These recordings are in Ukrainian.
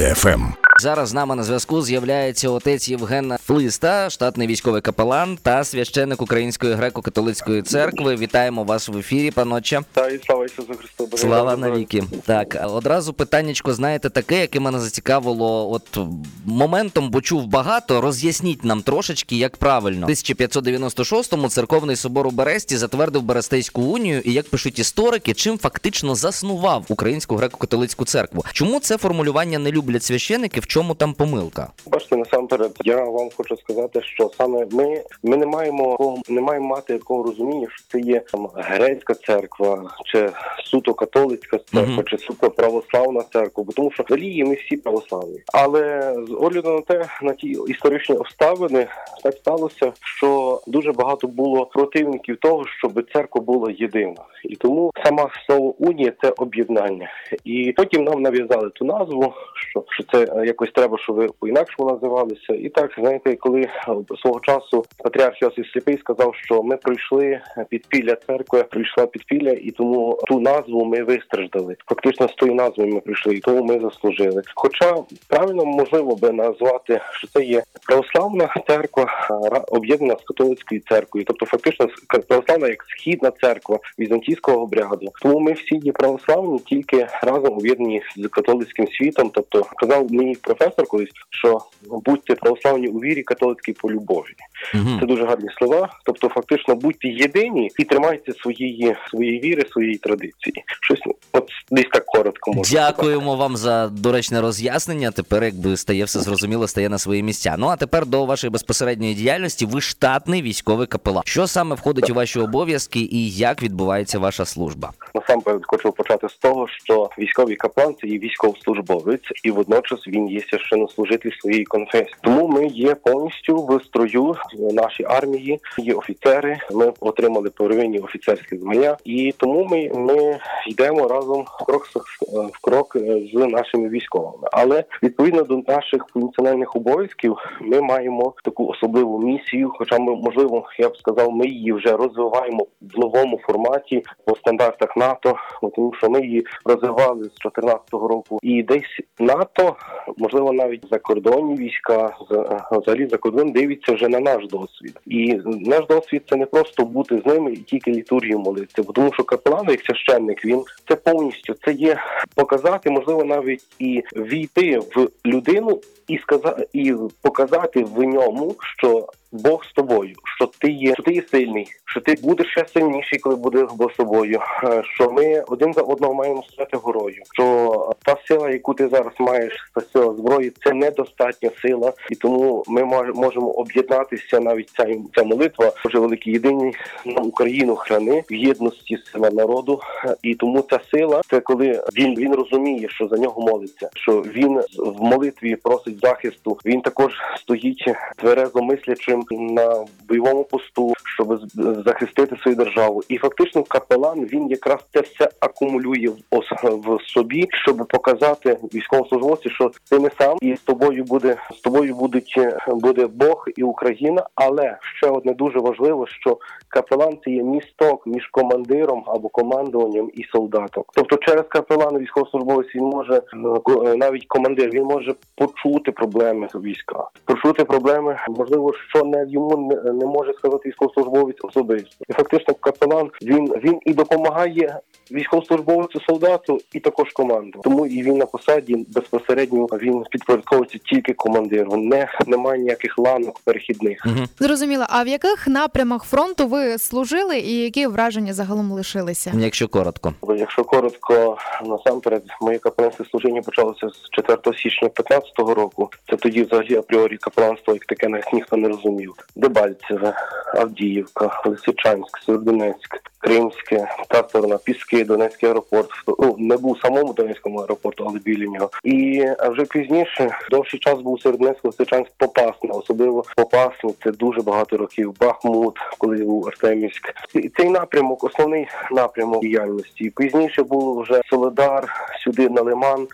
ФМ. Зараз з нами на зв'язку з'являється отець Євген Флиста, штатний військовий капелан та священник Української греко-католицької церкви. Вітаємо вас в ефірі, паноче. Та і слава Ісусу Христу. Слава навіки. Так, одразу питаннячко, знаєте, таке, яке мене зацікавило. От моментом, бо чув багато. Роз'ясніть нам трошечки, як правильно. У 1596-му церковний собор у Бересті затвердив Берестейську унію, і як пишуть історики, чим фактично заснував Українську греко-католицьку церкву. Чому це формулювання не люблять священики? Чому там помилка? Бачите, насамперед, я вам хочу сказати, що саме ми, ми не маємо не маємо мати такого розуміння, що це є там грецька церква, чи суто католицька церква, Мгм. чи суто православна церква, бо тому що взагалі ми всі православні. Але з огляду на те, на ті історичні обставини, так сталося, що дуже багато було противників того, щоб церква була єдина, і тому сама слово унія це об'єднання. І потім нам нав'язали ту назву, що, що це е, якось треба, щоб ви по-інакшому називалися. І так, знаєте, коли е, свого часу патріарх Йосиф Сліпий сказав, що ми пройшли підпілля церкви, прийшла підпілля, і тому ту назву ми вистраждали. Фактично з тою назвою ми прийшли, і тому ми заслужили. Хоча правильно можливо би назвати, що це є православна церква, об'єднана з католицькою церквою, тобто фактично православна як східна церква візантійського обряду. Тому ми всі є православні, тільки разом об'єднані з католицьким світом. Тобто казав мій професор колись, що будьте православні у вірі, католицькій по любові. Угу. Це дуже гарні слова. Тобто, фактично, будьте єдині і тримайте своєї своєї віри, своєї традиції. Щось от десь так коротко можна сказати. Вам за доречне роз'яснення. Тепер, якби стає все зрозуміло, стає на свої місця. Ну а тепер до вашої безпосередньої діяльності. Ви штатний військовий капелан. Що саме входить у ваші обов'язки і як відбувається ваша служба? Насамперед хочу почати з того, що військовий каплан це є військовослужбовець, і водночас він є священнослужитель своєї конфесії. Тому ми є повністю в строю нашій армії. Є офіцери. Ми отримали первинні офіцерські звання, і тому ми, ми йдемо разом крок в крок е, з нашими військовими. Але відповідно до наших функціональних обов'язків, ми маємо таку особливу місію. Хоча ми можливо, я б сказав, ми її вже розвиваємо в новому форматі по стандартах НАТО, тому що ми її розвивали з 2014 року. І десь НАТО, можливо, навіть закордонні війська, за- взагалі за кордон дивиться вже на наш досвід. І наш досвід це не просто бути з ними і тільки літургію молитися, бо тому що капелан, як священник, він це повністю це є показати, можливо, навіть і війти в людину і сказати і показати в ньому, що Бог з тобою, що ти є, що ти є сильний, що ти будеш ще сильніший, коли буде Бог з тобою. е, Що ми один за одного маємо стати горою. Що та сила, яку ти зараз маєш, та сила зброї, це недостатня сила, і тому ми можемо об'єднатися. Навіть ця ця молитва дуже великі єдині на Україну храни в єдності сила народу. Е, І тому ця сила це коли він він розуміє, що за нього молиться, що він в молитві просить захисту. Він також стоїть тверезо мислячим на бойовому посту, щоб захистити свою державу. І фактично капелан він якраз це все акумулює в, в собі, щоб показати військовослужбовцю, що ти не сам, і з тобою буде з тобою будуть е, буде Бог і Україна. Але ще одне дуже важливо, що капелан це є місток між командиром або командуванням і солдатом. Тобто, через капелана військовослужбовець він може е, навіть командир, він може почути проблеми війська, почути проблеми, можливо, що не йому не, не може сказати військовослужбовець особисто. І фактично, капелан він він і допомагає військовослужбовцю солдату, і також команду. Тому і він на посаді безпосередньо він підпорядковується тільки командиру. Не немає ніяких ланок перехідних. Угу. Зрозуміло. А в яких напрямах фронту ви служили і які враження загалом лишилися? Якщо коротко. Якщо коротко, насамперед, моє капеланське служіння почалося з 4 січня 2015 року. Це тоді взагалі апріорі капеланство, як таке навіть ніхто не розумів. Дебальцеве, Авдіївка, Лисичанськ, Сєвєродонецьк, Кримське, та сторона, Піски, Донецький аеропорт. Ну, не був самому Донецькому аеропорту, але біля нього. І вже пізніше довший час був Сєвєродонецьк, Лисичанськ, Попасна, особливо Попасна. Це дуже багато років. Бахмут, коли був Артемівськ. І Цей напрямок, основний напрямок діяльності. Пізніше був вже Солодар, сюди на Лиман.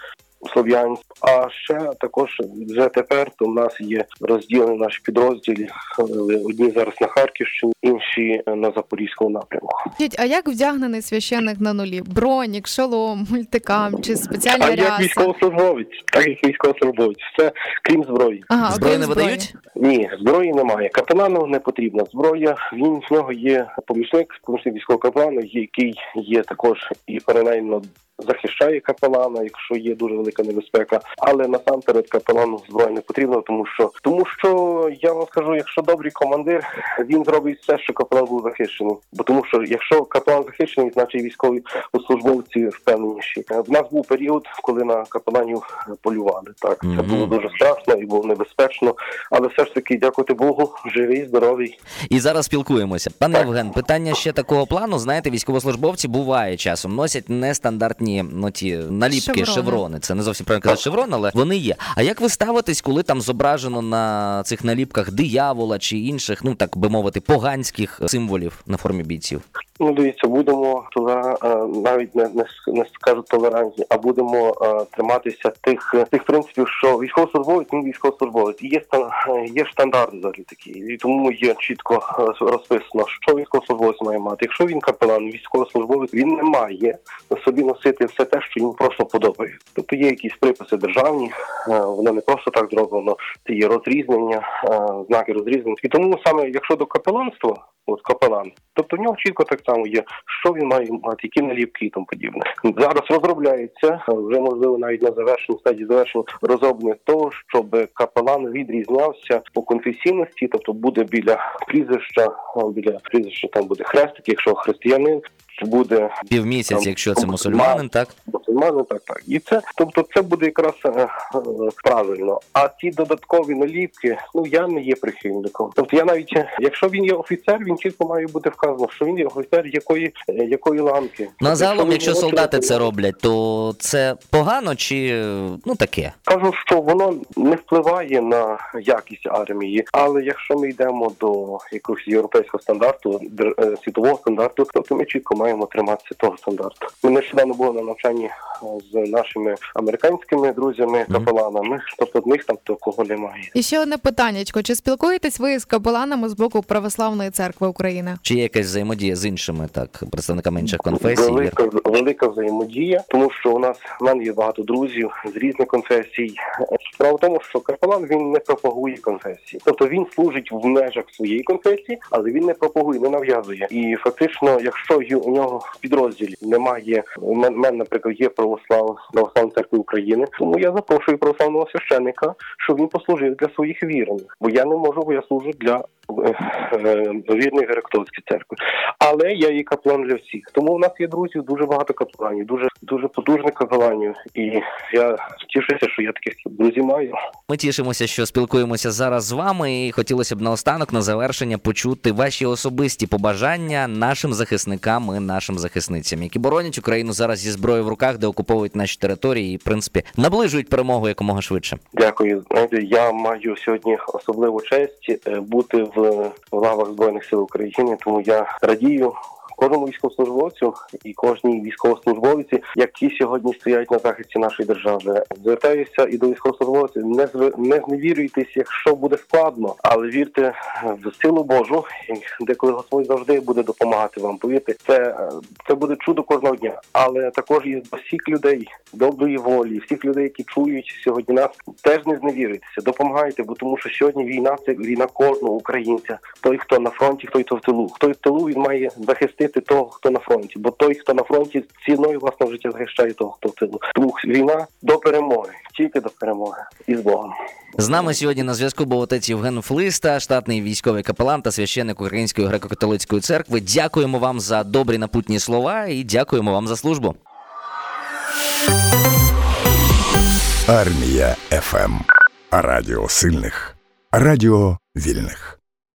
Слов'янськ. А ще також вже тепер то в нас є розділені наші підрозділі. Е, Одні зараз на Харківщині, інші на Запорізькому напрямку. А як вдягнений священник на нулі? Бронік, шолом, мультикам чи спеціальна А як військовослужбовець, так як військовослужбовець, все крім зброї. Ага, окрім не видають? Ні, зброї немає. Капелану не потрібна зброя. Він в нього є помічник, помічник військового капелана, який є також і паралельно захищає капелана, якщо є дуже велика небезпека. Але насамперед капелану зброя не потрібна, тому що тому що я вам скажу, якщо добрий командир, він зробить все, що капелан був захищений. Бо тому, що якщо капелан захищений, значить військові службовці впевненіші. В нас був період, коли на капеланів полювали. Так це було дуже страшно і було небезпечно. Але все ж таки, дякувати Богу, живий, здоровий. І зараз спілкуємося. Пане. Євген, питання ще такого плану. Знаєте, військовослужбовці буває часом носять нестандартні ну, ті наліпки, шеврони. Шеврони. Це не зовсім правильно казати шеврон, але вони є. А як ви ставитесь, коли там зображено на цих наліпках диявола чи інших, ну так би мовити, поганських символів на формі бійців? Ну, дивіться, будемо е, навіть не, не, не скажу толерантні, а будемо е, триматися тих тих принципів, що військовослужбовець він військовослужбовець. І Є є штандарт взагалі такий, і тому є чітко е, розписано, що військовослужбовець має мати. Якщо він капелан, військовослужбовець, він не має собі носити все те, що йому просто подобається. Тобто є якісь приписи державні, воно не просто так зроблено. Це є розрізнення, знаки розрізнення. І тому саме, якщо до капеланства, от капелан, тобто в нього чітко так само є, що він має мати, які наліпки і тому подібне. Зараз розробляється е, вже можливо навіть на завершенні стадії завершення розроблення того, щоб капелан відрізнявся по конфесійності, тобто буде біля прізвища, е, біля прізвища там буде хрестик, якщо християнин. Буде Півмісяць, якщо це мусульманин, так? Мусульмани, так, так. І це, тобто, це буде якраз е, е, правильно. А ті додаткові наліпки, ну я не є прихильником. Тобто я навіть, е, якщо він є офіцер, він чітко має бути вказано, що він є офіцер якої е, якої ланки. Ну а загалом, якщо солдати це роблять, то це погано чи ну таке? Кажу, що воно не впливає на якість армії, але якщо ми йдемо до якогось європейського стандарту, е, світового стандарту, тобто ми чітко маємо триматися того стандарту. Ми нещодавно були на навчанні з нашими американськими друзями, капеланами. Тобто в них там такого немає. І ще одне питаннячко: чи спілкуєтесь ви з капеланами з боку Православної церкви України? Чи є якась взаємодія з іншими так представниками інших конфесій? Велика, велика взаємодія, тому що у нас в мене є багато друзів з різних конфесій. Справа в тому, що капелан він не пропагує конфесії, тобто він служить в межах своєї конфесії, але він не пропагує, не нав'язує. І фактично, якщо у нього в підрозділі немає у мене, наприклад, є православ православну церкву України, тому я запрошую православного священника, щоб він послужив для своїх вірних, бо я не можу, бо я служу для е, е, вірних греко-католицької церкви. Але я є каплан для всіх. Тому в нас є друзів, дуже багато капланів, дуже дуже потужних капеланів. І я тішуся, що я таких друзів маю. Ми тішимося, що спілкуємося зараз з вами, і хотілося б наостанок на завершення почути ваші особисті побажання нашим захисникам і нашим захисницям, які боронять Україну зараз зі зброєю в руках, де окуповують наші території і, в принципі, наближують перемогу якомога швидше. Дякую. Я маю сьогодні особливу честь е, бути в в лавах збройних сил України, тому я радію. partido Кожному військовослужбовцю і кожній військовослужбовці, які сьогодні стоять на захисті нашої держави, звертаюся і до військовослужбовців. Не зв... не зневірюйтесь, якщо буде складно, але вірте в силу Божу, і деколи Господь завжди буде допомагати вам. Повірте, це, це буде чудо кожного дня. Але також і до всіх людей доброї волі, всіх людей, які чують сьогодні нас, теж не зневірюйтеся, допомагайте, бо тому що сьогодні війна це війна кожного українця. Той, хто на фронті, той хто в тилу. Хто в тилу він має захистити того, хто на фронті. Бо той, хто на фронті, ціною власного життя захищає того, хто в тилу. Тому війна до перемоги, тільки до перемоги і з Богом. З нами сьогодні на зв'язку був отець Євген Флиста, штатний військовий капелан та священник Української греко-католицької церкви. Дякуємо вам за добрі напутні слова і дякуємо вам за службу. Армія ФМ. Радіо сильних. Радіо вільних.